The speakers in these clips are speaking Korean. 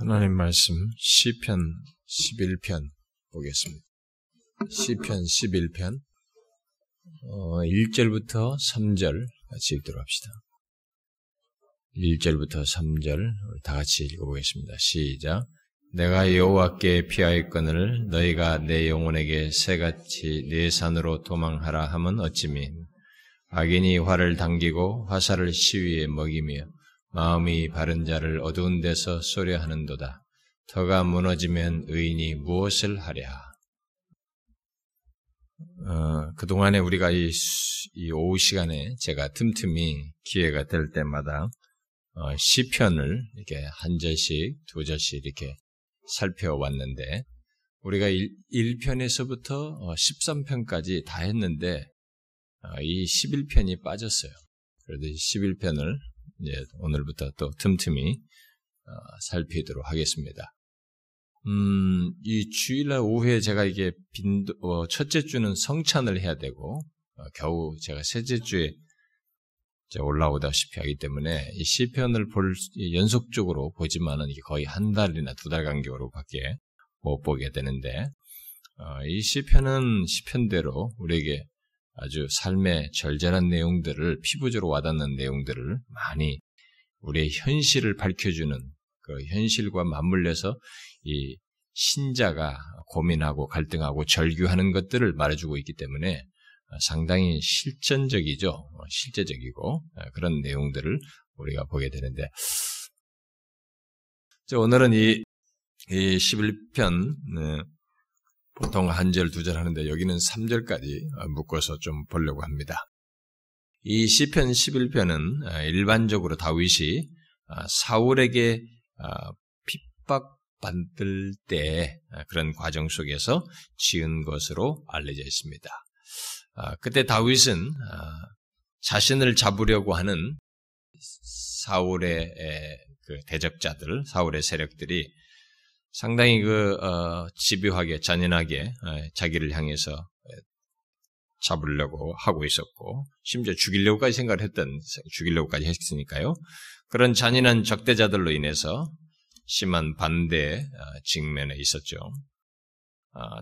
하나님 말씀 시편 11편 보겠습니다. 시편 11편 어, 1절부터 3절 같이 읽도록 합시다. 1절부터 3절 다 같이 읽어보겠습니다. 시작. 내가 여호와께 피하였거늘 너희가 내 영혼에게 새같이 내 산으로 도망하라 함은 어찌미 악인이 활을 당기고 화살을 시위에 먹이며 마음이 바른 자를 어두운 데서 소려하는도다. 터가 무너지면 의인이 무엇을 하랴? 어, 그동안에 우리가 이, 이, 오후 시간에 제가 틈틈이 기회가 될 때마다 어, 시편을 이렇게 한 절씩, 두 절씩 이렇게 살펴왔는데 우리가 1, 편에서부터 13편까지 다 했는데 어, 이 11편이 빠졌어요. 그래도 11편을 이제 오늘부터 또 틈틈이 어, 살피도록 하겠습니다. 음, 이 주일날 오후에 제가 이게 빈도, 어, 첫째 주는 성찬을 해야 되고, 어, 겨우 제가 셋째 주에 올라오다시피 하기 때문에 이 시편을 볼, 연속적으로 보지만은 이게 거의 한 달이나 두 달 간격으로 밖에 못 보게 되는데, 어, 이 시편은 시편대로 우리에게 아주 삶의 절절한 내용들을 피부적으로 와닿는 내용들을 많이 우리의 현실을 밝혀주는 그 현실과 맞물려서 이 신자가 고민하고 갈등하고 절규하는 것들을 말해주고 있기 때문에 상당히 실전적이죠. 실제적이고 그런 내용들을 우리가 보게 되는데 오늘은 이, 이 11편 보통 한 절, 두 절 하는데 여기는 3절까지 묶어서 좀 보려고 합니다. 이 시편 11편은 일반적으로 다윗이 사울에게 핍박받을 때 그런 과정 속에서 지은 것으로 알려져 있습니다. 그때 다윗은 자신을 잡으려고 하는 사울의 그 대적자들, 사울의 세력들이 상당히 그 어, 집요하게 잔인하게 어, 자기를 향해서 잡으려고 하고 있었고 심지어 죽이려고까지 생각을 했던 죽이려고까지 했으니까요. 그런 잔인한 적대자들로 인해서 심한 반대에 어, 직면해 있었죠.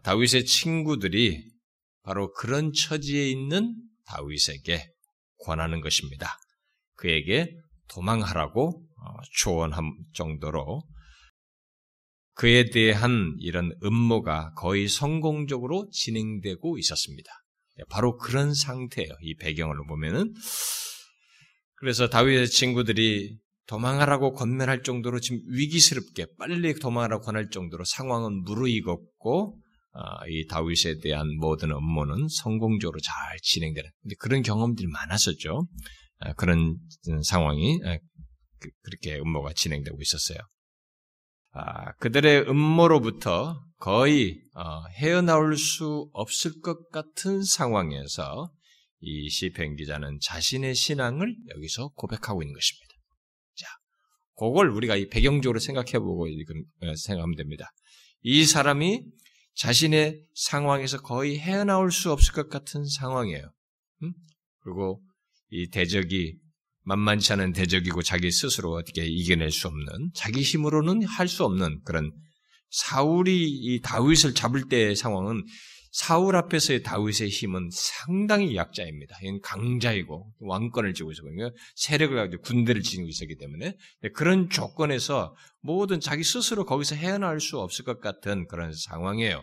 다윗의 친구들이 바로 그런 처지에 있는 다윗에게 권하는 것입니다. 그에게 도망하라고 조언한 정도로 그에 대한 이런 음모가 거의 성공적으로 진행되고 있었습니다. 예, 바로 그런 상태예요. 이 배경을 보면은. 그래서 다윗의 친구들이 도망하라고 권면할 정도로 지금 위기스럽게 빨리 도망하라고 권할 정도로 상황은 무르익었고 아, 이 다윗에 대한 모든 음모는 성공적으로 잘 진행되는 그런 경험들이 많았었죠. 아, 그런 상황이 아, 그, 그렇게 음모가 진행되고 있었어요. 아, 그들의 음모로부터 거의 어, 헤어나올 수 없을 것 같은 상황에서 이 시편 기자는 자신의 신앙을 여기서 고백하고 있는 것입니다. 자, 그걸 우리가 이 배경적으로 생각해보고 어, 생각하면 됩니다. 이 사람이 자신의 상황에서 거의 헤어나올 수 없을 것 같은 상황이에요. 음? 그리고 이 대적이 만만치 않은 대적이고 자기 스스로 어떻게 이겨낼 수 없는 자기 힘으로는 할 수 없는 그런 사울이 이 다윗을 잡을 때의 상황은 사울 앞에서의 다윗의 힘은 상당히 약자입니다. 이건 강자이고 왕권을 쥐고 있었거든요. 세력을 가지고 군대를 지니고 있었기 때문에 그런 조건에서 모든 자기 스스로 거기서 헤어나올 수 없을 것 같은 그런 상황이에요.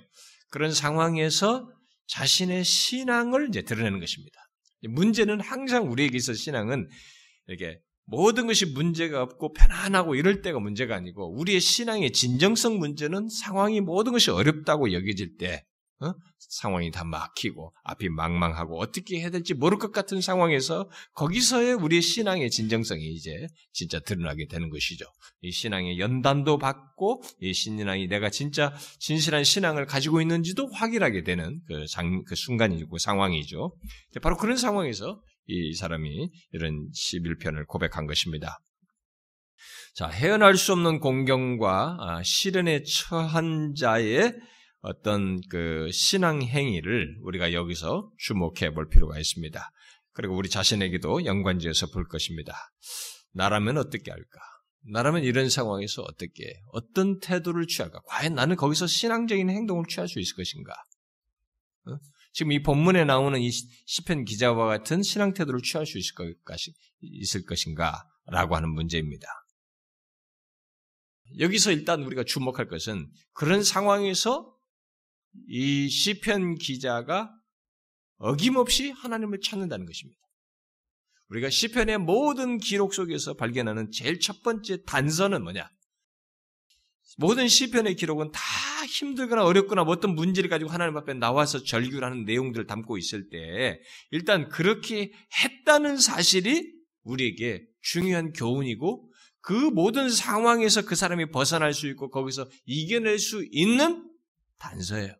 그런 상황에서 자신의 신앙을 이제 드러내는 것입니다. 문제는 항상 우리에게 있어 신앙은 이렇게 모든 것이 문제가 없고 편안하고 이럴 때가 문제가 아니고 우리의 신앙의 진정성 문제는 상황이 모든 것이 어렵다고 여겨질 때 어? 상황이 다 막히고 앞이 망망하고 어떻게 해야 될지 모를 것 같은 상황에서 거기서의 우리의 신앙의 진정성이 이제 진짜 드러나게 되는 것이죠. 이 신앙의 연단도 받고 이 신앙이 내가 진짜 진실한 신앙을 가지고 있는지도 확인하게 되는 그, 장, 그 순간이고 상황이죠. 바로 그런 상황에서 이 사람이 이런 11편을 고백한 것입니다. 자, 헤어날 수 없는 공경과 아, 시련에 처한 자의 어떤 그 신앙 행위를 우리가 여기서 주목해 볼 필요가 있습니다. 그리고 우리 자신에게도 연관지어서 볼 것입니다. 나라면 어떻게 할까? 나라면 이런 상황에서 어떻게, 어떤 태도를 취할까? 과연 나는 거기서 신앙적인 행동을 취할 수 있을 것인가? 어? 지금 이 본문에 나오는 이 시편 기자와 같은 신앙 태도를 취할 수 있을, 것, 있을 것인가? 라고 하는 문제입니다. 여기서 일단 우리가 주목할 것은 그런 상황에서 이 시편 기자가 어김없이 하나님을 찾는다는 것입니다. 우리가 시편의 모든 기록 속에서 발견하는 제일 첫 번째 단서는 뭐냐? 모든 시편의 기록은 다 힘들거나 어렵거나 뭐 어떤 문제를 가지고 하나님 앞에 나와서 절규를 하는 내용들을 담고 있을 때 일단 그렇게 했다는 사실이 우리에게 중요한 교훈이고 그 모든 상황에서 그 사람이 벗어날 수 있고 거기서 이겨낼 수 있는 단서예요.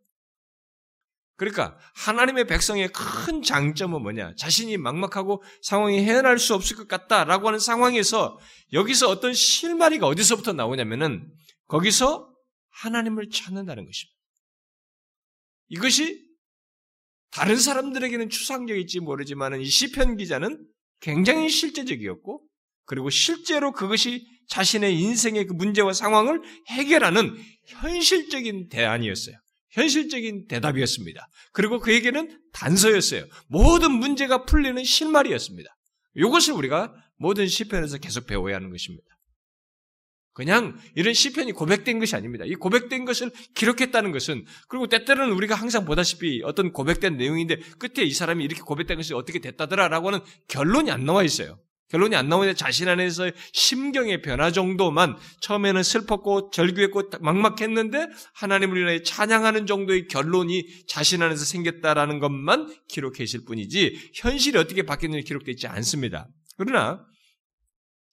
그러니까 하나님의 백성의 큰 장점은 뭐냐? 자신이 막막하고 상황이 헤어날 수 없을 것 같다라고 하는 상황에서 여기서 어떤 실마리가 어디서부터 나오냐면은 거기서 하나님을 찾는다는 것입니다. 이것이 다른 사람들에게는 추상적일지 모르지만 이 시편 기자는 굉장히 실제적이었고 그리고 실제로 그것이 자신의 인생의 그 문제와 상황을 해결하는 현실적인 대안이었어요. 현실적인 대답이었습니다. 그리고 그에게는 단서였어요. 모든 문제가 풀리는 실마리였습니다. 이것을 우리가 모든 시편에서 계속 배워야 하는 것입니다. 그냥 이런 시편이 고백된 것이 아닙니다. 이 고백된 것을 기록했다는 것은 그리고 때때로는 우리가 항상 보다시피 어떤 고백된 내용인데 끝에 이 사람이 이렇게 고백된 것이 어떻게 됐다더라라고 하는 결론이 안 나와 있어요. 결론이 안 나오는데 자신 안에서 심경의 변화 정도만 처음에는 슬펐고 절규했고 막막했는데 하나님을 위해 찬양하는 정도의 결론이 자신 안에서 생겼다라는 것만 기록해 있을 뿐이지 현실이 어떻게 바뀌는지 기록되어 있지 않습니다. 그러나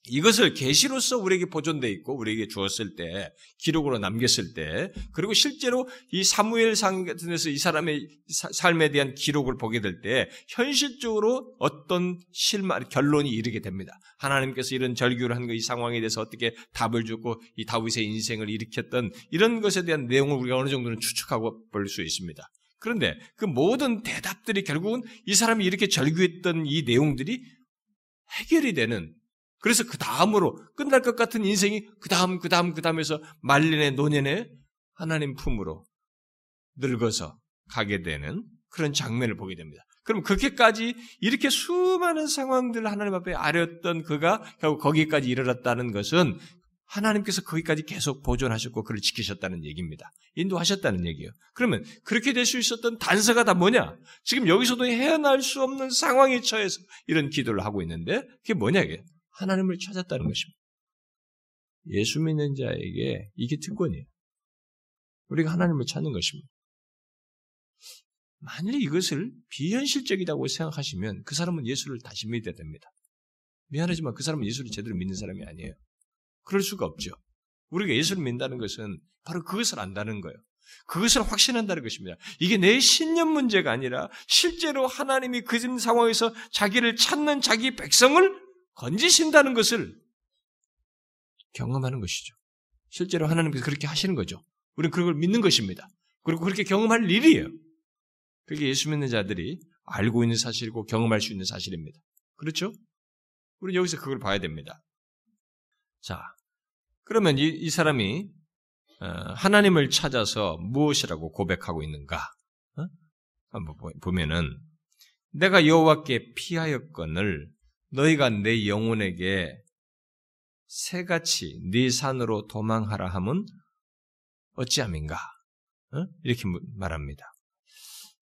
이것을 계시로서 우리에게 보존돼 있고 우리에게 주었을 때 기록으로 남겼을 때 그리고 실제로 이 사무엘상 같은 데서 이 사람의 삶에 대한 기록을 보게 될 때 현실적으로 어떤 실마 결론이 이르게 됩니다. 하나님께서 이런 절규를 한이 상황에 대해서 어떻게 답을 주고 이 다윗의 인생을 일으켰던 이런 것에 대한 내용을 우리가 어느 정도는 추측하고 볼 수 있습니다. 그런데 그 모든 대답들이 결국은 이 사람이 이렇게 절규했던 이 내용들이 해결이 되는 그래서 그 다음으로 끝날 것 같은 인생이 그 다음, 그 다음, 그 다음에서 말년에 노년에 하나님 품으로 늙어서 가게 되는 그런 장면을 보게 됩니다. 그럼 그렇게까지 이렇게 수많은 상황들을 하나님 앞에 아렸던 그가 결국 거기까지 이르렀다는 것은 하나님께서 거기까지 계속 보존하셨고 그를 지키셨다는 얘기입니다. 인도하셨다는 얘기예요. 그러면 그렇게 될 수 있었던 단서가 다 뭐냐? 지금 여기서도 헤어날 수 없는 상황에 처해서 이런 기도를 하고 있는데 그게 뭐냐 이게? 하나님을 찾았다는 것입니다. 예수 믿는 자에게 이게 특권이에요. 우리가 하나님을 찾는 것입니다. 만일 이것을 비현실적이라고 생각하시면 그 사람은 예수를 다시 믿어야 됩니다. 미안하지만 그 사람은 예수를 제대로 믿는 사람이 아니에요. 그럴 수가 없죠. 우리가 예수를 믿는다는 것은 바로 그것을 안다는 거예요. 그것을 확신한다는 것입니다. 이게 내 신념 문제가 아니라 실제로 하나님이 그 상황에서 자기를 찾는 자기 백성을 건지신다는 것을 경험하는 것이죠. 실제로 하나님께서 그렇게 하시는 거죠. 우리는 그걸 믿는 것입니다. 그리고 그렇게 경험할 일이에요. 그게 예수 믿는 자들이 알고 있는 사실이고 경험할 수 있는 사실입니다. 그렇죠? 우리는 여기서 그걸 봐야 됩니다. 자, 그러면 이, 이 사람이 어, 하나님을 찾아서 무엇이라고 고백하고 있는가? 어? 한번 보면은 내가 여호와께 피하였건을 너희가 내 영혼에게 새같이 네 산으로 도망하라 함은 어찌함인가? 어? 이렇게 말합니다.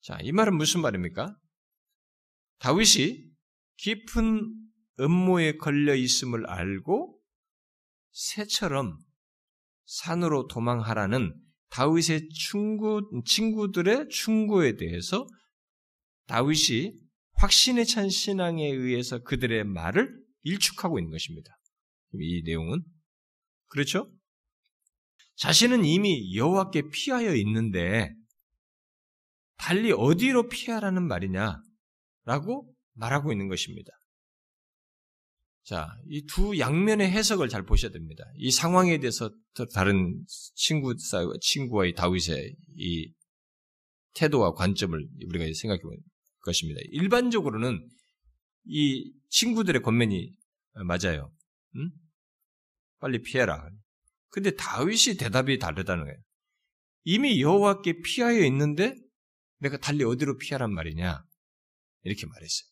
자, 이 말은 무슨 말입니까? 다윗이 깊은 음모에 걸려 있음을 알고 새처럼 산으로 도망하라는 다윗의 친구, 친구들의 충고에 대해서 다윗이 확신에 찬 신앙에 의해서 그들의 말을 일축하고 있는 것입니다. 이 내용은 그렇죠? 자신은 이미 여호와께 피하여 있는데 달리 어디로 피하라는 말이냐라고 말하고 있는 것입니다. 자, 이 두 양면의 해석을 잘 보셔야 됩니다. 이 상황에 대해서 다른 친구 친구와의 다윗의 이 태도와 관점을 우리가 생각해 보면 것입니다. 일반적으로는 이 친구들의 권면이 맞아요. 음? 빨리 피해라. 근데 다윗이 대답이 다르다는 거예요. 이미 여호와께 피하여 있는데 내가 달리 어디로 피하란 말이냐? 이렇게 말했어요.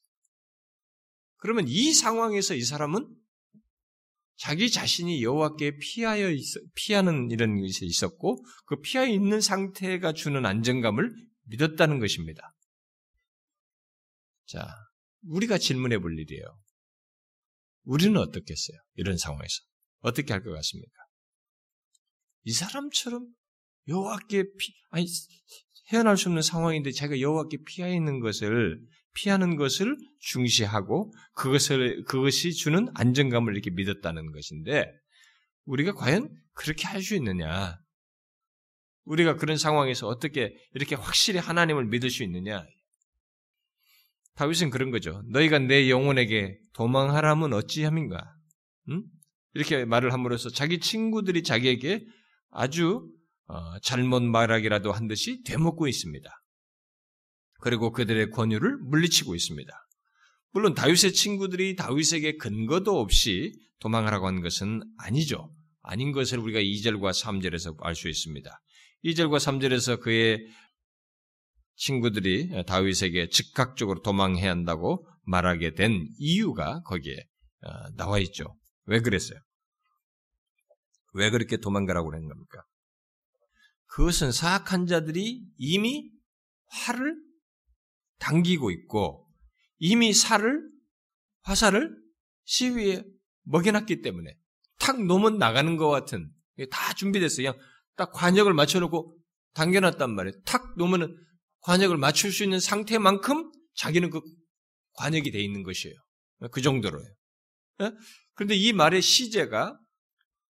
그러면 이 상황에서 이 사람은 자기 자신이 여호와께 피하여 있, 피하는 이런 것이 있었고 그 피하여 있는 상태가 주는 안정감을 믿었다는 것입니다. 자, 우리가 질문해 볼 일이에요. 우리는 어떻겠어요? 이런 상황에서 어떻게 할 것 같습니까? 이 사람처럼 여호와께 피 아니 헤어날 수 없는 상황인데 자기가 여호와께 피하 있는 것을 피하는 것을 중시하고 그것을 그것이 주는 안정감을 이렇게 믿었다는 것인데 우리가 과연 그렇게 할 수 있느냐? 우리가 그런 상황에서 어떻게 이렇게 확실히 하나님을 믿을 수 있느냐? 다윗은 그런 거죠. 너희가 내 영혼에게 도망하라면 어찌함인가? 응? 이렇게 말을 함으로써 자기 친구들이 자기에게 아주 어, 잘못 말하기라도 한 듯이 되먹고 있습니다. 그리고 그들의 권유를 물리치고 있습니다. 물론 다윗의 친구들이 다윗에게 근거도 없이 도망하라고 한 것은 아니죠. 아닌 것을 우리가 2절과 3절에서 알 수 있습니다. 2절과 3절에서 그의 친구들이 다윗에게 즉각적으로 도망해야 한다고 말하게 된 이유가 거기에 어, 나와 있죠. 왜 그랬어요? 왜 그렇게 도망가라고 그런 겁니까? 그것은 사악한 자들이 이미 활을 당기고 있고 이미 살을 화살을 시위에 먹여놨기 때문에 탁 놓으면 나가는 것 같은 다 준비됐어요. 그냥 딱 관역을 맞춰놓고 당겨놨단 말이에요. 탁 놓으면 관역을 맞출 수 있는 상태만큼 자기는 그 관역이 돼 있는 것이에요. 그 정도로요. 예? 그런데 이 말의 시제가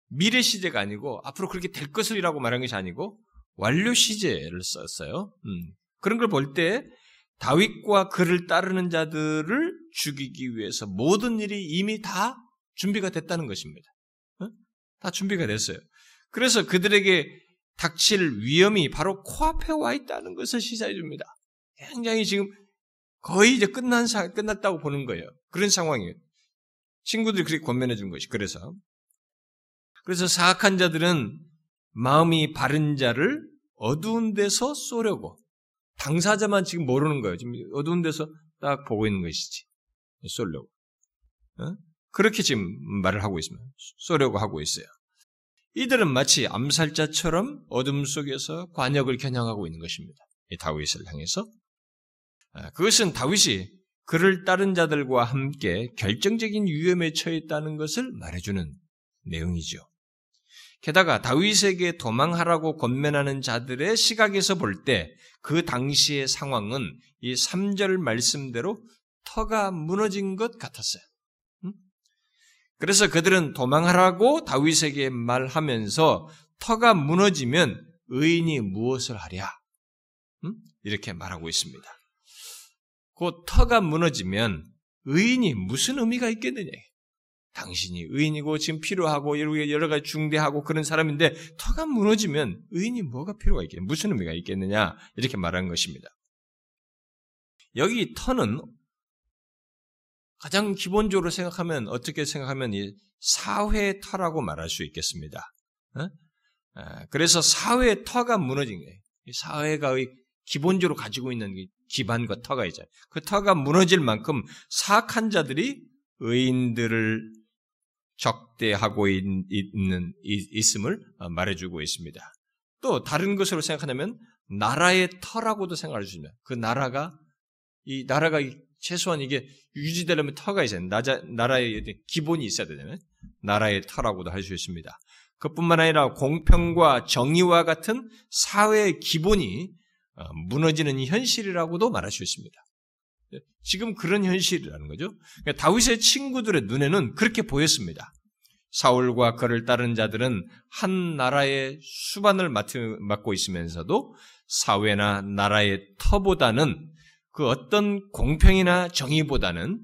미래 시제가 아니고 앞으로 그렇게 될 것이라고 말한 것이 아니고 완료 시제를 썼어요. 음. 그런 걸 볼 때 다윗과 그를 따르는 자들을 죽이기 위해서 모든 일이 이미 다 준비가 됐다는 것입니다. 어? 다 준비가 됐어요. 그래서 그들에게 닥칠 위험이 바로 코앞에 와 있다는 것을 시사해 줍니다. 굉장히 지금 거의 이제 끝난 사, 끝났다고 보는 거예요. 그런 상황이에요. 친구들이 그렇게 권면해 준 것이. 그래서. 그래서 사악한 자들은 마음이 바른 자를 어두운 데서 쏘려고 당사자만 지금 모르는 거예요. 지금 어두운 데서 딱 보고 있는 것이지. 쏘려고. 어? 그렇게 지금 말을 하고 있습니다. 쏘려고 하고 있어요. 이들은 마치 암살자처럼 어둠 속에서 관역을 겨냥하고 있는 것입니다. 이 다윗을 향해서. 아, 그것은 다윗이 그를 따른 자들과 함께 결정적인 위험에 처했다는 것을 말해주는 내용이죠. 게다가 다윗에게 도망하라고 권면하는 자들의 시각에서 볼 때 그 당시의 상황은 이 3절 말씀대로 터가 무너진 것 같았어요. 그래서 그들은 도망하라고 다윗에게 말하면서 터가 무너지면 의인이 무엇을 하랴? 이렇게 말하고 있습니다. 그 터가 무너지면 의인이 무슨 의미가 있겠느냐? 당신이 의인이고 지금 필요하고 여러 가지 중대하고 그런 사람인데 터가 무너지면 의인이 뭐가 필요가 있겠냐? 무슨 의미가 있겠느냐? 이렇게 말하는 것입니다. 여기 터는 가장 기본적으로 생각하면 어떻게 생각하면 이 사회 터라고 말할 수 있겠습니다. 어? 아, 그래서 사회의 터가 무너진 거예요. 사회가 기본적으로 가지고 있는 기반과 터가 있잖아요. 그 터가 무너질 만큼 사악한 자들이 의인들을 적대하고 있는 있음을 말해주고 있습니다. 또 다른 것으로 생각하면 나라의 터라고도 생각할 수 있습니다. 그 나라가 이 나라가 최소한 이게 유지되려면 터가 있어야 나자, 나라의 기본이 있어야 되잖아요. 나라의 터라고도 할 수 있습니다. 그뿐만 아니라 공평과 정의와 같은 사회의 기본이 어, 무너지는 현실이라고도 말할 수 있습니다. 지금 그런 현실이라는 거죠. 그러니까 다윗의 친구들의 눈에는 그렇게 보였습니다. 사울과 그를 따른 자들은 한 나라의 수반을 맡고 있으면서도 사회나 나라의 터보다는 그 어떤 공평이나 정의보다는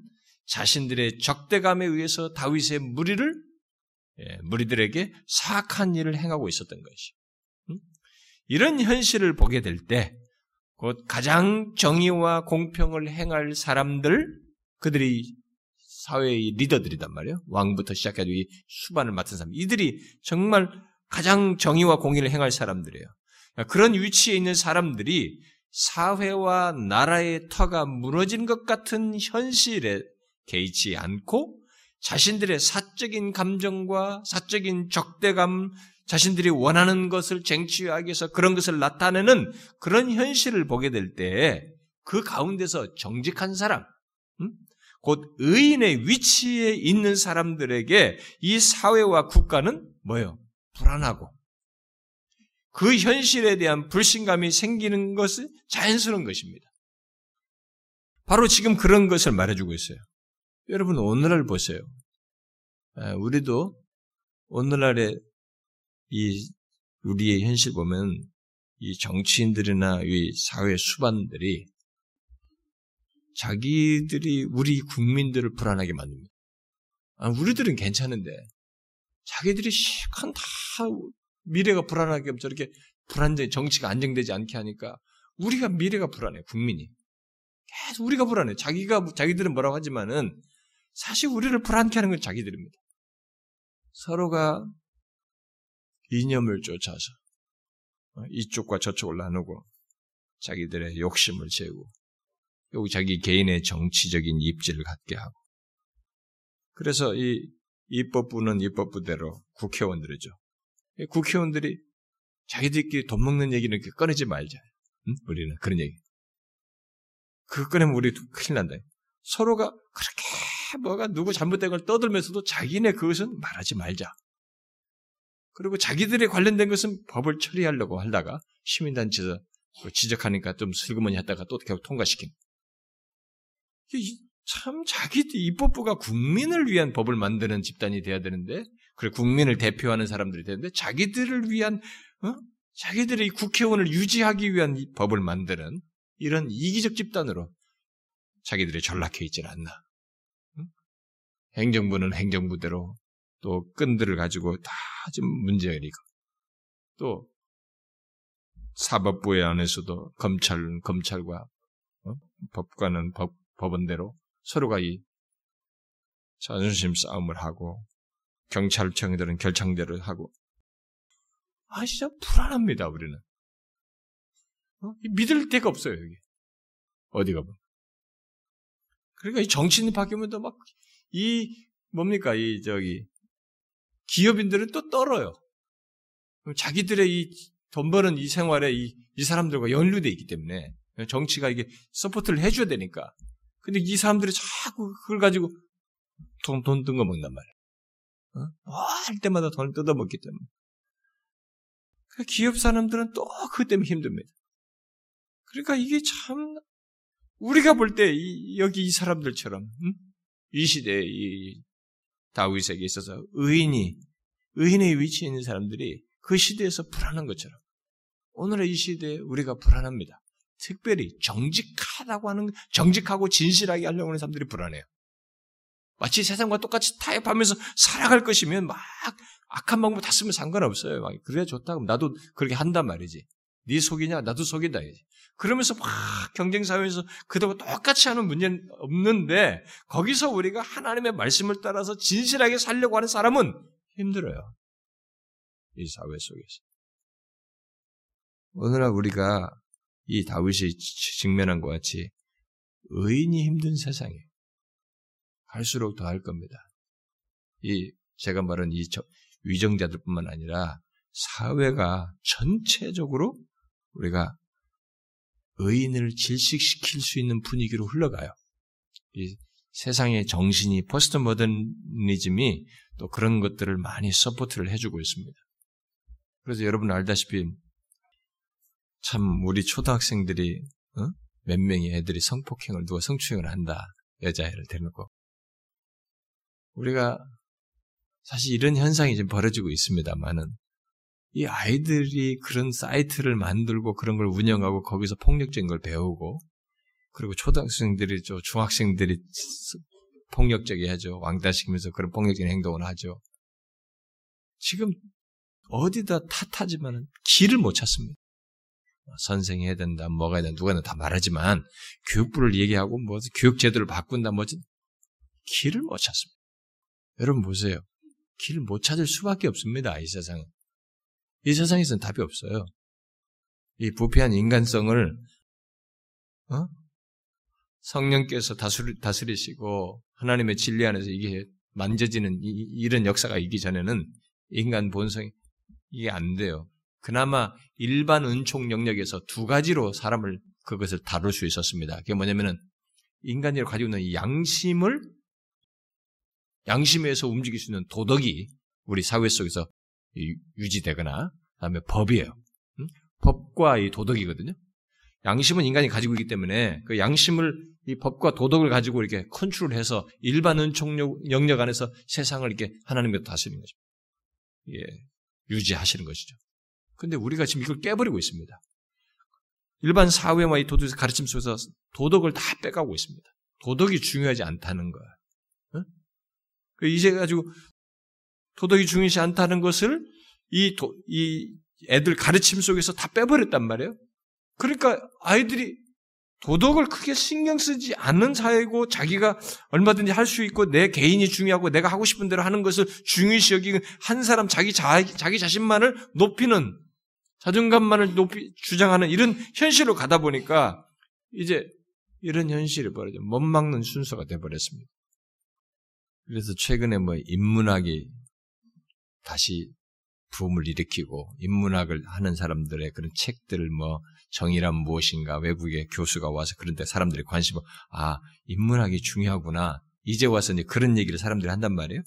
자신들의 적대감에 의해서 다윗의 무리를 예, 무리들에게 사악한 일을 행하고 있었던 것이. 음? 이런 현실을 보게 될 때 곧 가장 정의와 공평을 행할 사람들, 그들이 사회의 리더들이단 말이에요. 왕부터 시작해서 이 수반을 맡은 사람. 이들이 정말 가장 정의와 공의를 행할 사람들이에요. 그런 위치에 있는 사람들이 사회와 나라의 터가 무너진 것 같은 현실에 개의치 않고 자신들의 사적인 감정과 사적인 적대감, 자신들이 원하는 것을 쟁취하기 위해서 그런 것을 나타내는 그런 현실을 보게 될 때 그 가운데서 정직한 사람, 음? 곧 의인의 위치에 있는 사람들에게 이 사회와 국가는 뭐예요? 불안하고 그 현실에 대한 불신감이 생기는 것은 자연스러운 것입니다. 바로 지금 그런 것을 말해주고 있어요. 여러분 오늘날 보세요. 우리도 오늘날의 이 우리의 현실 보면 이 정치인들이나 이 사회 수반들이 자기들이 우리 국민들을 불안하게 만듭니다. 아, 우리들은 괜찮은데 자기들이 시간 다 미래가 불안하게 저렇게 불안정 정치가 안정되지 않게 하니까 우리가 미래가 불안해 국민이 계속 우리가 불안해 자기가 자기들은 뭐라고 하지만은 사실 우리를 불안케 하는 건 자기들입니다. 서로가 이념을 쫓아서 어, 이쪽과 저쪽을 나누고 자기들의 욕심을 채우고 여기 자기 개인의 정치적인 입지를 갖게 하고 그래서 이 입법부는 입법부대로 국회의원들이죠. 국회의원들이 자기들끼리 돈 먹는 얘기는 꺼내지 말자. 응? 우리는 그런 얘기. 그거 꺼내면 우리 큰일 난다. 서로가 그렇게 뭐가 누구 잘못된 걸 떠들면서도 자기네 그것은 말하지 말자. 그리고 자기들의 관련된 것은 법을 처리하려고 하다가 시민단체에서 지적하니까 좀 슬그머니 했다가 또 계속 통과시킨. 참 자기 입법부가 국민을 위한 법을 만드는 집단이 돼야 되는데 그래 국민을 대표하는 사람들이 되는데 자기들을 위한 어? 자기들의 국회의원을 유지하기 위한 법을 만드는 이런 이기적 집단으로 자기들이 전락해 있질 않나. 응? 행정부는 행정부대로 또 끈들을 가지고 다 지금 문제가 있고 또 사법부의 안에서도 검찰은 검찰과 어? 법관은 법, 법원대로 서로가 이 자존심 싸움을 하고 경찰청들은 결창대를 하고 아 진짜 불안합니다 우리는 어? 믿을 데가 없어요 여기 어디가 뭐 그러니까 이 정치인 바뀌면 또 막 이 뭡니까 이 저기 기업인들은 또 떨어요 자기들의 이 돈 버는 이 생활에 이, 이 사람들과 연루돼 있기 때문에 정치가 이게 서포트를 해줘야 되니까 근데 이 사람들이 자꾸 그걸 가지고 돈, 돈 뜯어 먹는단. 어? 뭐할 때마다 돈을 뜯어먹기 때문에. 그 기업 사람들은 또 그것 때문에 힘듭니다. 그러니까 이게 참, 우리가 볼 때, 여기 이 사람들처럼, 음? 이 시대에 이 다윗에게 있어서 의인이, 의인의 위치에 있는 사람들이 그 시대에서 불안한 것처럼, 오늘의 이 시대에 우리가 불안합니다. 특별히 정직하다고 하는 정직하고 진실하게 하려고 하는 사람들이 불안해요. 마치 세상과 똑같이 타협하면서 살아갈 것이면 막 악한 방법 다 쓰면 상관없어요. 막 그래야 좋다고 나도 그렇게 한단 말이지. 네 속이냐 나도 이지. 그러면서 막 경쟁 사회에서 그들과 똑같이 하는 문제는 없는데 거기서 우리가 하나님의 말씀을 따라서 진실하게 살려고 하는 사람은 힘들어요. 이 사회 속에서. 오늘날 우리가 이 다윗이 직면한 것 같이 의인이 힘든 세상에 갈수록 더할 겁니다. 이 제가 말한 이 위정자들뿐만 아니라 사회가 전체적으로 우리가 의인을 질식시킬 수 있는 분위기로 흘러가요. 이 세상의 정신이 포스트 모더니즘이 또 그런 것들을 많이 서포트를 해주고 있습니다. 그래서 여러분 알다시피 참 우리 초등학생들이 어? 몇 명의 애들이 성폭행을 누가 성추행을 한다 여자애를 대놓고 우리가 사실 이런 현상이 지금 벌어지고 있습니다만은 이 아이들이 그런 사이트를 만들고 그런 걸 운영하고 거기서 폭력적인 걸 배우고 그리고 초등학생들이 저 중학생들이 폭력적이 하죠 왕따시키면서 그런 폭력적인 행동을 하죠 지금 어디다 탓하지만은 길을 못 찾습니다. 선생이 해야 된다, 뭐가 해야 된다, 누가 다 말하지만 교육부를 얘기하고 뭐 교육 제도를 바꾼다, 뭐지 길을 못 찾습니다. 여러분 보세요. 길을 못 찾을 수밖에 없습니다. 이 세상은. 이 세상에서는 답이 없어요. 이 부패한 인간성을 어? 성령께서 다스리, 다스리시고 하나님의 진리 안에서 이게 만져지는 이, 이런 역사가 있기 전에는 인간 본성이 이게 안 돼요. 그나마 일반 은총 영역에서 두 가지로 사람을 그것을 다룰 수 있었습니다. 그게 뭐냐면은 인간이 가지고 있는 이 양심을 양심에서 움직일 수 있는 도덕이 우리 사회 속에서 유지되거나 그다음에 법이에요. 응? 법과 이 도덕이거든요. 양심은 인간이 가지고 있기 때문에 그 양심을 이 법과 도덕을 가지고 이렇게 컨트롤해서 일반 은총 영역 안에서 세상을 이렇게 하나님께서 다스리는 거죠. 예, 유지하시는 것이죠. 근데 우리가 지금 이걸 깨버리고 있습니다. 일반 사회와 이 도덕의 가르침 속에서 도덕을 다 빼가고 있습니다. 도덕이 중요하지 않다는. 어? 이제 가지고 도덕이 중요하지 않다는 것을 이, 도, 이 애들 가르침 속에서 다 빼버렸단 말이에요. 그러니까 아이들이 도덕을 크게 신경 쓰지 않는 사회고 자기가 얼마든지 할 수 있고 내 개인이 중요하고 내가 하고 싶은 대로 하는 것을 중요시 여기는 한 사람 자기 자, 자기 자신만을 높이는 자존감만을 높이 주장하는 이런 현실로 가다 보니까 이제 이런 현실이 벌어져 못 막는 순서가 돼 버렸습니다. 그래서 최근에 뭐 인문학이 다시 부음을 일으키고 인문학을 하는 사람들의 그런 책들을 뭐 정의란 무엇인가 외국의 교수가 와서 그런데 사람들이 관심을 아 인문학이 중요하구나 이제 와서 이제 그런 얘기를 사람들이 한단 말이에요.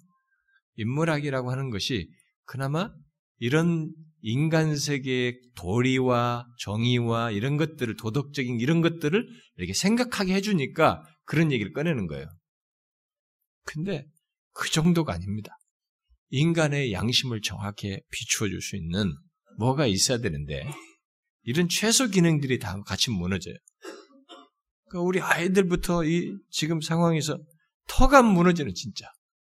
인문학이라고 하는 것이 그나마 이런 인간 세계의 도리와 정의와 이런 것들을 도덕적인 이런 것들을 이렇게 생각하게 해주니까 그런 얘기를 꺼내는 거예요. 근데 그 정도가 아닙니다. 인간의 양심을 정확히 비추어 줄 수 있는 뭐가 있어야 되는데 이런 최소 기능들이 다 같이 무너져요. 그러니까 우리 아이들부터 이 지금 상황에서 터가 무너지는 진짜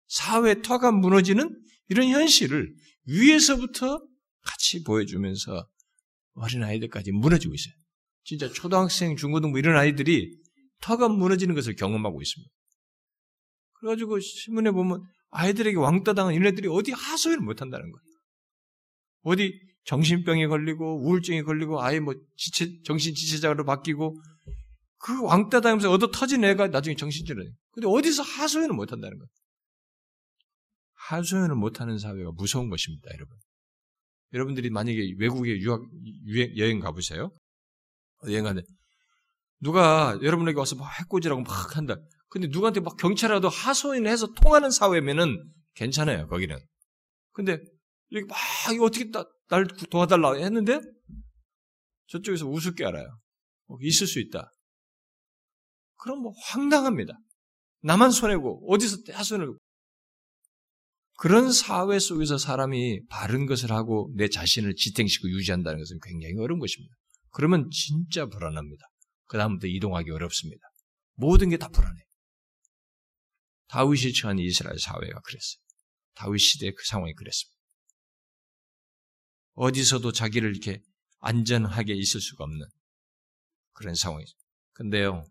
사회 터가 무너지는 이런 현실을 위에서부터 같이 보여주면서 어린 아이들까지 무너지고 있어요. 진짜 초등학생, 중고등부 이런 아이들이 터가 무너지는 것을 경험하고 있습니다. 그래가지고 신문에 보면 아이들에게 왕따 당한 이런 애들이 어디 하소연을 못 한다는 거예요. 어디 정신병에 걸리고 우울증에 걸리고 아예 뭐 지체, 정신 지체자로 바뀌고 그 왕따 당하면서 얻어 터진 애가 나중에 정신질환. 근데 어디서 하소연을 못 한다는 거예요. 하소연을 못하는 사회가 무서운 것입니다, 여러분. 여러분들이 만약에 외국에 유학 유행, 여행 가보세요. 여행 가는데 누가 여러분에게 와서 막 해코지라고 막 한다. 근데 누구한테 막 경찰이라도 하소연을 해서 통하는 사회면은 괜찮아요, 거기는. 근데 이렇게 막 이거 어떻게 나, 날 도와달라 했는데 저쪽에서 우습게 알아요. 뭐 있을 수 있다. 그럼 뭐 황당합니다. 나만 손해고 어디서 하소연을 그런 사회 속에서 사람이 바른 것을 하고 내 자신을 지탱시키고 유지한다는 것은 굉장히 어려운 것입니다. 그러면 진짜 불안합니다. 그 다음부터 이동하기 어렵습니다. 모든 게 다 불안해. 다윗이 처한 이스라엘 사회가 그랬어요. 다윗 시대 그 상황이 그랬습니다. 어디서도 자기를 이렇게 안전하게 있을 수가 없는 그런 상황이죠. 근데요,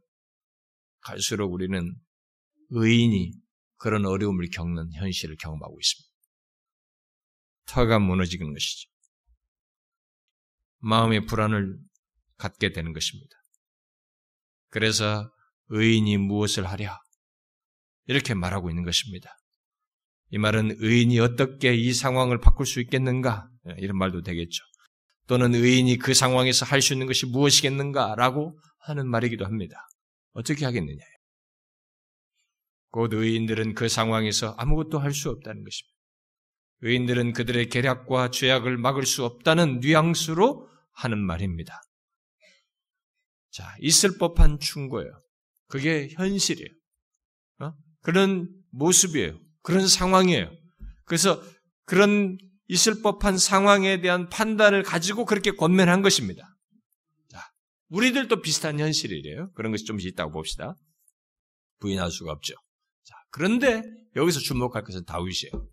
갈수록 우리는 의인이 그런 어려움을 겪는 현실을 경험하고 있습니다. 터가 무너지는 것이죠. 마음의 불안을 갖게 되는 것입니다. 그래서 의인이 무엇을 하랴? 이렇게 말하고 있는 것입니다. 이 말은 의인이 어떻게 이 상황을 바꿀 수 있겠는가? 이런 말도 되겠죠. 또는 의인이 그 상황에서 할 수 있는 것이 무엇이겠는가? 라고 하는 말이기도 합니다. 어떻게 하겠느냐? 곧 의인들은 그 상황에서 아무것도 할 수 없다는 것입니다. 의인들은 그들의 계략과 죄악을 막을 수 없다는 뉘앙스로 하는 말입니다. 자, 있을 법한 충고예요. 그게 현실이에요. 어? 그런 모습이에요. 그런 상황이에요. 그래서 그런 있을 법한 상황에 대한 판단을 가지고 그렇게 권면한 것입니다. 자, 우리들도 비슷한 현실이래요. 그런 것이 좀 있다고 봅시다. 부인할 수가 없죠. 자, 그런데 여기서 주목할 것은 다윗이에요.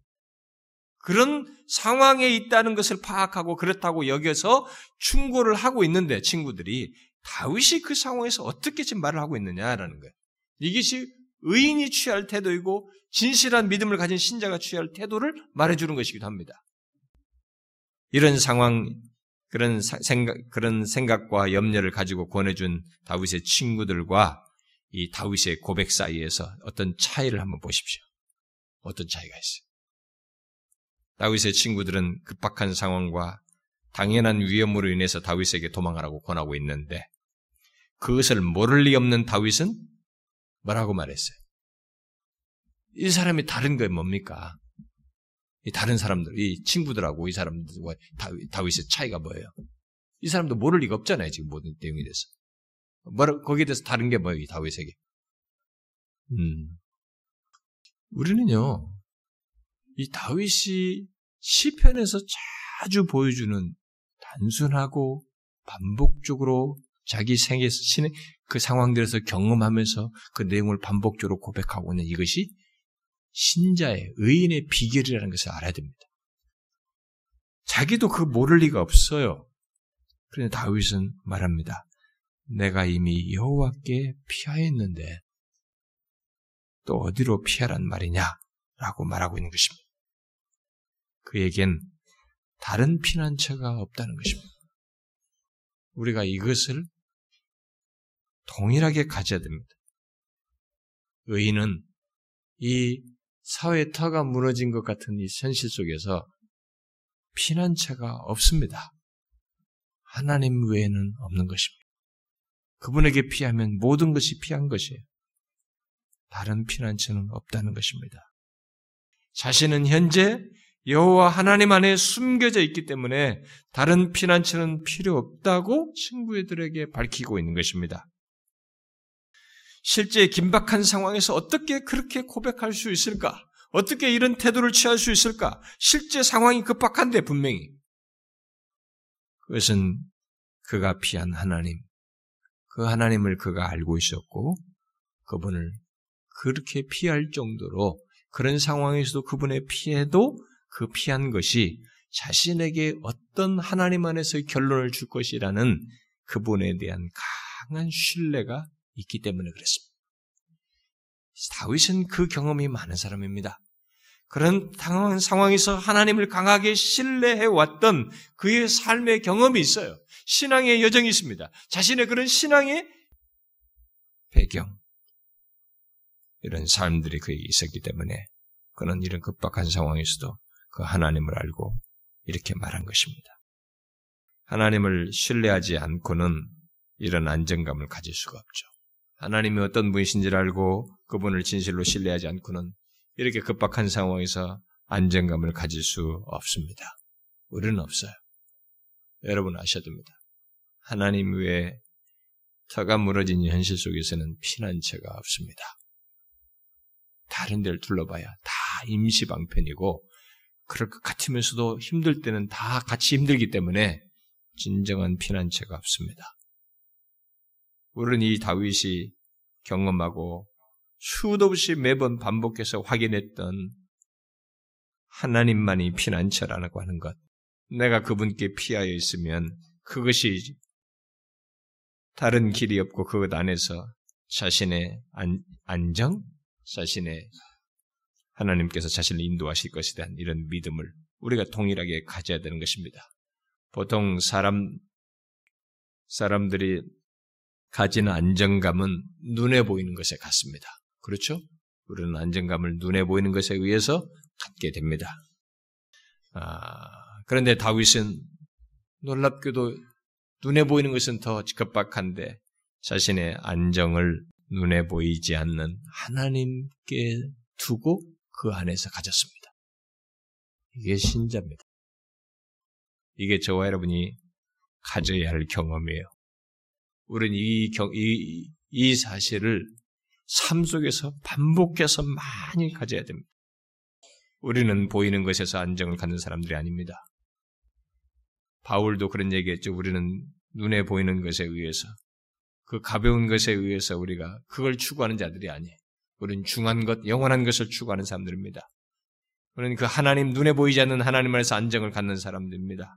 그런 상황에 있다는 것을 파악하고 그렇다고 여겨서 충고를 하고 있는데 친구들이 다윗이 그 상황에서 어떻게 지금 말을 하고 있느냐라는 거예요. 이것이 의인이 취할 태도이고 진실한 믿음을 가진 신자가 취할 태도를 말해주는 것이기도 합니다. 이런 상황, 그런 생각, 그런 생각과 염려를 가지고 권해준 다윗의 친구들과 이 다윗의 고백 사이에서 어떤 차이를 한번 보십시오. 어떤 차이가 있어요. 다윗의 친구들은 급박한 상황과 당연한 위험으로 인해서 다윗에게 도망가라고 권하고 있는데 그것을 모를 리 없는 다윗은 뭐라고 말했어요? 이 사람이 다른 게 뭡니까? 이 다른 사람들, 이 친구들하고 이 사람들과 다윗의 차이가 뭐예요? 이 사람도 모를 리가 없잖아요, 지금 모든 내용에 대해서. 뭐라, 거기에 대해서 다른 게 뭐예요, 이 다윗에게? 음. 우리는요, 이 다윗이 시편에서 자주 보여주는 단순하고 반복적으로 자기 생에 신의 그 상황들에서 경험하면서 그 내용을 반복적으로 고백하고 있는 이것이 신자의 의인의 비결이라는 것을 알아야 됩니다. 자기도 그 모를 리가 없어요. 그런데 다윗은 말합니다. 내가 이미 여호와께 피하였는데 또 어디로 피하란 말이냐라고 말하고 있는 것입니다. 그에겐 다른 피난처가 없다는 것입니다. 우리가 이것을 동일하게 가져야 됩니다. 의인은 이 사회 터가 무너진 것 같은 이 현실 속에서 피난처가 없습니다. 하나님 외에는 없는 것입니다. 그분에게 피하면 모든 것이 피한 것이에요. 다른 피난처는 없다는 것입니다. 자신은 현재 여호와 하나님 안에 숨겨져 있기 때문에 다른 피난처는 필요 없다고 친구들에게 밝히고 있는 것입니다. 실제 긴박한 상황에서 어떻게 그렇게 고백할 수 있을까? 어떻게 이런 태도를 취할 수 있을까? 실제 상황이 급박한데 분명히. 그것은 그가 피한 하나님, 그 하나님을 그가 알고 있었고, 그분을 그렇게 피할 정도로 그런 상황에서도 그분의 피해도 그 피한 것이 자신에게 어떤 하나님 안에서의 결론을 줄 것이라는 그분에 대한 강한 신뢰가 있기 때문에 그랬습니다. 다윗은 그 경험이 많은 사람입니다. 그런 상황에서 하나님을 강하게 신뢰해 왔던 그의 삶의 경험이 있어요. 신앙의 여정이 있습니다. 자신의 그런 신앙의 배경, 이런 삶들이 그에게 있었기 때문에 그는 이런 급박한 상황에서도 그 하나님을 알고 이렇게 말한 것입니다. 하나님을 신뢰하지 않고는 이런 안정감을 가질 수가 없죠. 하나님이 어떤 분이신지를 알고 그분을 진실로 신뢰하지 않고는 이렇게 급박한 상황에서 안정감을 가질 수 없습니다. 우리는 없어요. 여러분 아셔야 됩니다. 하나님 외에 터가 무너진 현실 속에서는 피난처가 없습니다. 다른 데를 둘러봐야 다 임시방편이고 그럴 것 같으면서도 힘들 때는 다 같이 힘들기 때문에 진정한 피난처가 없습니다. 우리는 이 다윗이 경험하고 수도 없이 매번 반복해서 확인했던 하나님만이 피난처라고 하는 것. 내가 그분께 피하여 있으면 그것이 다른 길이 없고 그것 안에서 자신의 안, 안정, 자신의 하나님께서 자신을 인도하실 것에 대한 이런 믿음을 우리가 동일하게 가져야 되는 것입니다. 보통 사람, 사람들이 가진 안정감은 눈에 보이는 것에 같습니다. 그렇죠? 우리는 안정감을 눈에 보이는 것에 의해서 갖게 됩니다. 아, 그런데 다윗은 놀랍게도 눈에 보이는 것은 더 급박한데 자신의 안정을 눈에 보이지 않는 하나님께 두고 그 안에서 가졌습니다. 이게 신자입니다. 이게 저와 여러분이 가져야 할 경험이에요. 우리는 이, 경, 이, 이 사실을 삶 속에서 반복해서 많이 가져야 됩니다. 우리는 보이는 것에서 안정을 갖는 사람들이 아닙니다. 바울도 그런 얘기했죠. 우리는 눈에 보이는 것에 의해서 그 가벼운 것에 의해서 우리가 그걸 추구하는 자들이 아니에요. 우리는 중한 것, 영원한 것을 추구하는 사람들입니다. 우리는 그 하나님 눈에 보이지 않는 하나님 안에서 안정을 갖는 사람들입니다.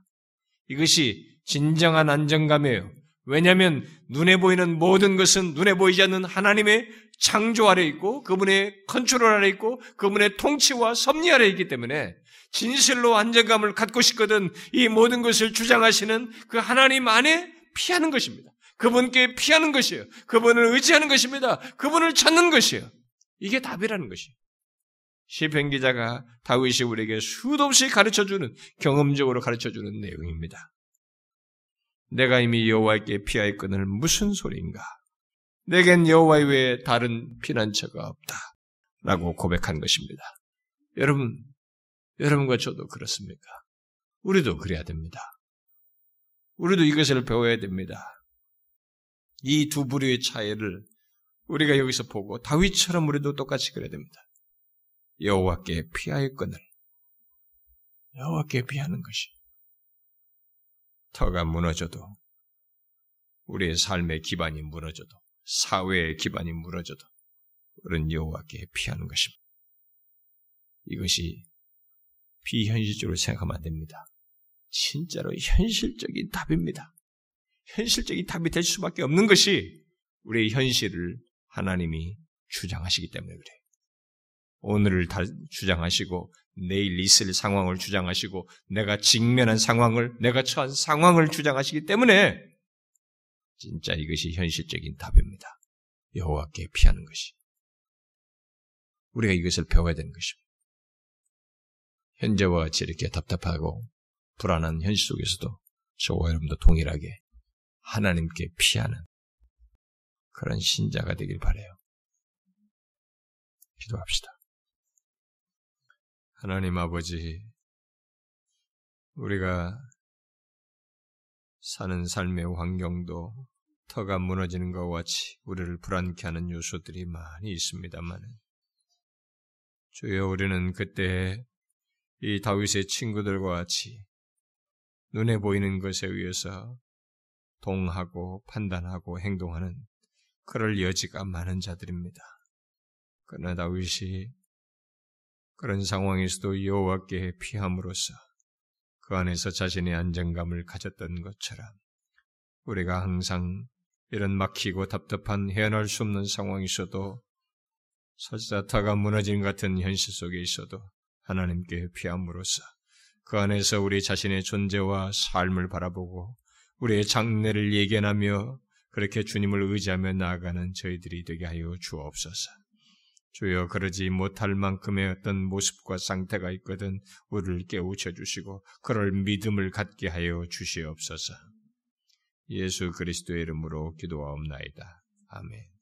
이것이 진정한 안정감이에요. 왜냐하면 눈에 보이는 모든 것은 눈에 보이지 않는 하나님의 창조 아래 있고 그분의 컨트롤 아래 있고 그분의 통치와 섭리 아래 있기 때문에 진실로 안정감을 갖고 싶거든 이 모든 것을 주장하시는 그 하나님 안에 피하는 것입니다. 그분께 피하는 것이에요. 그분을 의지하는 것입니다. 그분을 찾는 것이에요. 이게 답이라는 것이에요. 시편 기자가 다윗이 우리에게 수도 없이 가르쳐 주는 경험적으로 가르쳐 주는 내용입니다. 내가 이미 여호와께 피하여 끈을 무슨 소리인가? 내겐 여호와 외에 다른 피난처가 없다. 라고 고백한 것입니다. 여러분, 여러분과 저도 그렇습니까? 우리도 그래야 됩니다. 우리도 이것을 배워야 됩니다. 이 두 부류의 차이를 우리가 여기서 보고 다윗처럼 우리도 똑같이 그래야 됩니다. 여호와께 피하였거늘 여호와께 피하는 것이 터가 무너져도 우리의 삶의 기반이 무너져도 사회의 기반이 무너져도 우리는 여호와께 피하는 것입니다. 이것이 비현실적으로 생각하면 안 됩니다. 진짜로 현실적인 답입니다. 현실적인 답이 될 수밖에 없는 것이 우리의 현실을 하나님이 주장하시기 때문에 그래요. 오늘을 다 주장하시고 내일 있을 상황을 주장하시고 내가 직면한 상황을 내가 처한 상황을 주장하시기 때문에 진짜 이것이 현실적인 답입니다. 여호와께 피하는 것이 우리가 이것을 배워야 되는 것입니다. 현재와 같이 이렇게 답답하고 불안한 현실 속에서도 저와 여러분도 동일하게 하나님께 피하는 그런 신자가 되길 바래요. 기도합시다. 하나님 아버지, 우리가 사는 삶의 환경도 터가 무너지는 것과 같이 우리를 불안케 하는 요소들이 많이 있습니다만, 주여 우리는 그때 이 다윗의 친구들과 같이 눈에 보이는 것에 의해서 동하고 판단하고 행동하는 그럴 여지가 많은 자들입니다. 그러나 다윗이 그런 상황에서도 여호와께 피함으로써 그 안에서 자신의 안정감을 가졌던 것처럼 우리가 항상 이런 막히고 답답한 헤어날 수 없는 상황에서도 설사타가 무너진 같은 현실 속에 있어도 하나님께 피함으로써 그 안에서 우리 자신의 존재와 삶을 바라보고 우리의 장래를 예견하며 그렇게 주님을 의지하며 나아가는 저희들이 되게 하여 주옵소서. 주여 그러지 못할 만큼의 어떤 모습과 상태가 있거든 우리를 깨우쳐 주시고 그럴 믿음을 갖게 하여 주시옵소서. 예수 그리스도의 이름으로 기도하옵나이다. 아멘.